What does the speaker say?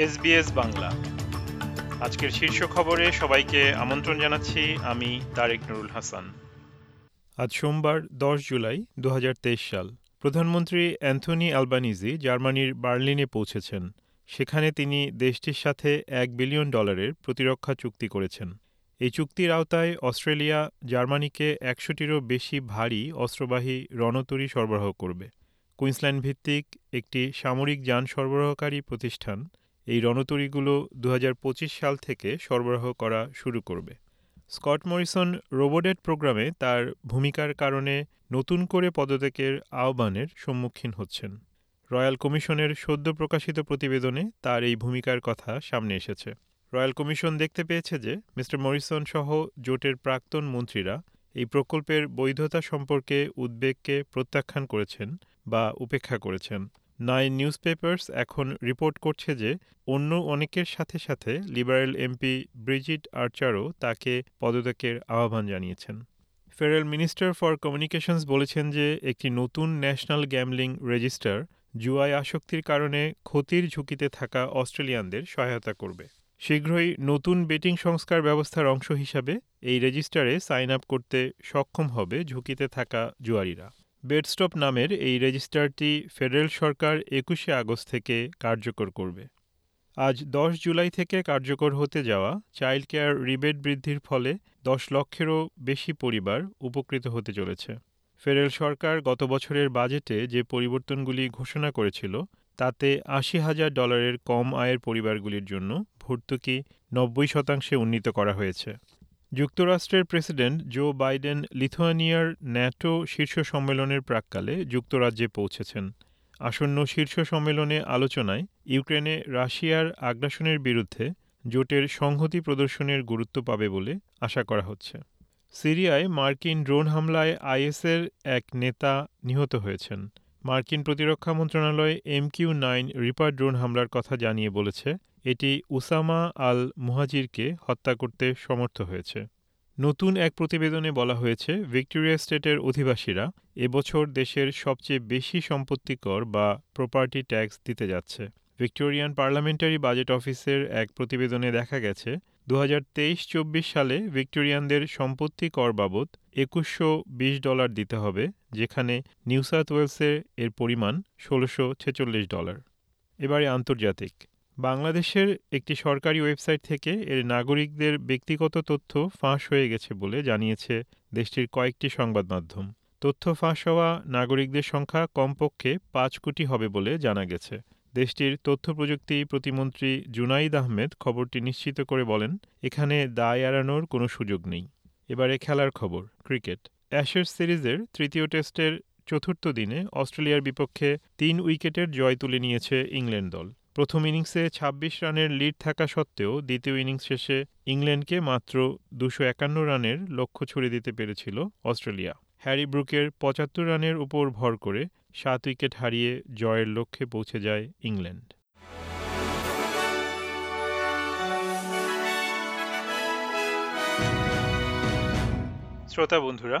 SBS Bangla. আজকের শীর্ষ খবরে সবাইকে আমন্ত্রণ জানাচ্ছি, আমি তারেক নুরুল হাসান। আজ সোমবার, দশ জুলাই দু হাজার তেইশ সাল। প্রধানমন্ত্রী অ্যান্থনি অ্যালবানিজি জার্মানির বার্লিনে পৌঁছেছেন। সেখানে তিনি দেশটির সাথে এক বিলিয়ন ডলারের প্রতিরক্ষা চুক্তি করেছেন। এই চুক্তির আওতায় অস্ট্রেলিয়া জার্মানিকে একশোটিরও বেশি ভারী অস্ত্রবাহী রণতরী সরবরাহ করবে। কুইন্সল্যান্ড ভিত্তিক একটি সামরিক যান সরবরাহকারী প্রতিষ্ঠান এই রণতরীগুলো দু সাল থেকে সরবরাহ করা শুরু করবে। স্কট মরিসন রোবোডেট প্রোগ্রামে তার ভূমিকার কারণে নতুন করে পদত্যাগের আহ্বানের সম্মুখীন হচ্ছেন। রয়্যাল কমিশনের সদ্য প্রকাশিত প্রতিবেদনে তার এই ভূমিকার কথা সামনে এসেছে। রয়্যাল কমিশন দেখতে পেয়েছে যে মিস্টার মরিসন সহ জোটের প্রাক্তন মন্ত্রীরা এই প্রকল্পের বৈধতা সম্পর্কে উদ্বেগকে প্রত্যাখ্যান করেছেন বা উপেক্ষা করেছেন। নাইন নিউজ পেপার্স এখন রিপোর্ট করছে যে অন্য অনেকের সাথে সাথে লিবারেল এমপি ব্রিজিট আর্চারও তাকে পদত্যাগের আহ্বান জানিয়েছেন। ফেডারেল মিনিস্টার ফর কমিউনিকেশনস বলেছেন যে একটি নতুন ন্যাশনাল গ্যামলিং রেজিস্টার জুয়ায় আসক্তির কারণে ক্ষতির ঝুঁকিতে থাকা অস্ট্রেলিয়ানদের সহায়তা করবে। শীঘ্রই নতুন বেটিং সংস্কার ব্যবস্থার অংশ হিসাবে এই রেজিস্টারে সাইন আপ করতে সক্ষম হবে ঝুঁকিতে থাকা জুয়ারিরা। বেডস্টপ নামের এই রেজিস্টারটি ফেডারেল সরকার একুশে আগস্ট থেকে কার্যকর করবে। আজ দশ জুলাই থেকে কার্যকর হতে যাওয়া চাইল্ড কেয়ার রিবেট বৃদ্ধির ফলে দশ লক্ষেরও বেশি পরিবার উপকৃত হতে চলেছে। ফেডারেল সরকার গত বছরের বাজেটে যে পরিবর্তনগুলি ঘোষণা করেছিল, তাতে আশি হাজার ডলারের কম আয়ের পরিবারগুলির জন্য ভর্তুকি নব্বই শতাংশে উন্নীত করা হয়েছে। যুক্তরাষ্ট্রের প্রেসিডেন্ট জো বাইডেন লিথুয়ানিয়ার ন্যাটো শীর্ষ সম্মেলনের প্রাক্কালে যুক্তরাজ্যে পৌঁছেছেন। আসন্ন শীর্ষ সম্মেলনে আলোচনায় ইউক্রেনে রাশিয়ার আগ্রাসনের বিরুদ্ধে জোটের সংহতি প্রদর্শনের গুরুত্ব পাবে বলে আশা করা হচ্ছে। সিরিয়ায় মার্কিন ড্রোন হামলায় আইএসের এক নেতা নিহত হয়েছেন। মার্কিন প্রতিরক্ষা মন্ত্রণালয় এমকিউ নাইন রিপার ড্রোন হামলার কথা জানিয়ে বলেছে এটি উসামা আল মুহাজিরকে হত্যা করতে সমর্থ হয়েছে। নতুন এক প্রতিবেদনে বলা হয়েছে, ভিক্টোরিয়া স্টেটের অধিবাসীরা এবছর দেশের সবচেয়ে বেশি সম্পত্তি কর বা প্রপার্টি ট্যাক্স দিতে যাচ্ছে। ভিক্টোরিয়ান পার্লামেন্টারি বাজেট অফিসের এক প্রতিবেদনে দেখা গেছে দু হাজার তেইশ চব্বিশ সালে ভিক্টোরিয়ানদের সম্পত্তি কর বাবদ একুশশো বিশ ডলার দিতে হবে, যেখানে নিউ সাউথ ওয়েলসে এর পরিমাণ ষোলোশো ছেচল্লিশ ডলার। এবারে আন্তর্জাতিক। বাংলাদেশের একটি সরকারি ওয়েবসাইট থেকে এর নাগরিকদের ব্যক্তিগত তথ্য ফাঁস হয়ে গেছে বলে জানিয়েছে দেশটির কয়েকটি সংবাদ মাধ্যম। তথ্য ফাঁস হওয়া নাগরিকদের সংখ্যা কমপক্ষে পাঁচ কোটি হবে বলে জানা গেছে। দেশটির তথ্য প্রযুক্তি প্রতিমন্ত্রী জুনাইদ আহমেদ খবরটি নিশ্চিত করে বলেন, এখানে দায় এড়ানোর কোনো সুযোগ নেই। এবারে খেলার খবর, ক্রিকেট। অ্যাশের সিরিজের তৃতীয় টেস্টের চতুর্থ দিনে অস্ট্রেলিয়ার বিপক্ষে তিন উইকেটের জয় তুলে নিয়েছে ইংল্যান্ড দল। প্রথম ইনিংসে ২৬ রানের লিড থাকা সত্ত্বেও দ্বিতীয় ইনিংস শেষে ইংল্যান্ডকে মাত্র দুশো একান্ন রানের লক্ষ্য ছুড়ে দিতে পেরেছিল অস্ট্রেলিয়া। হ্যারি ব্রুকের পঁচাত্তর রানের উপর ভর করে সাত উইকেট হারিয়ে জয়ের লক্ষ্যে পৌঁছে যায় ইংল্যান্ড। শ্রোতা বন্ধুরা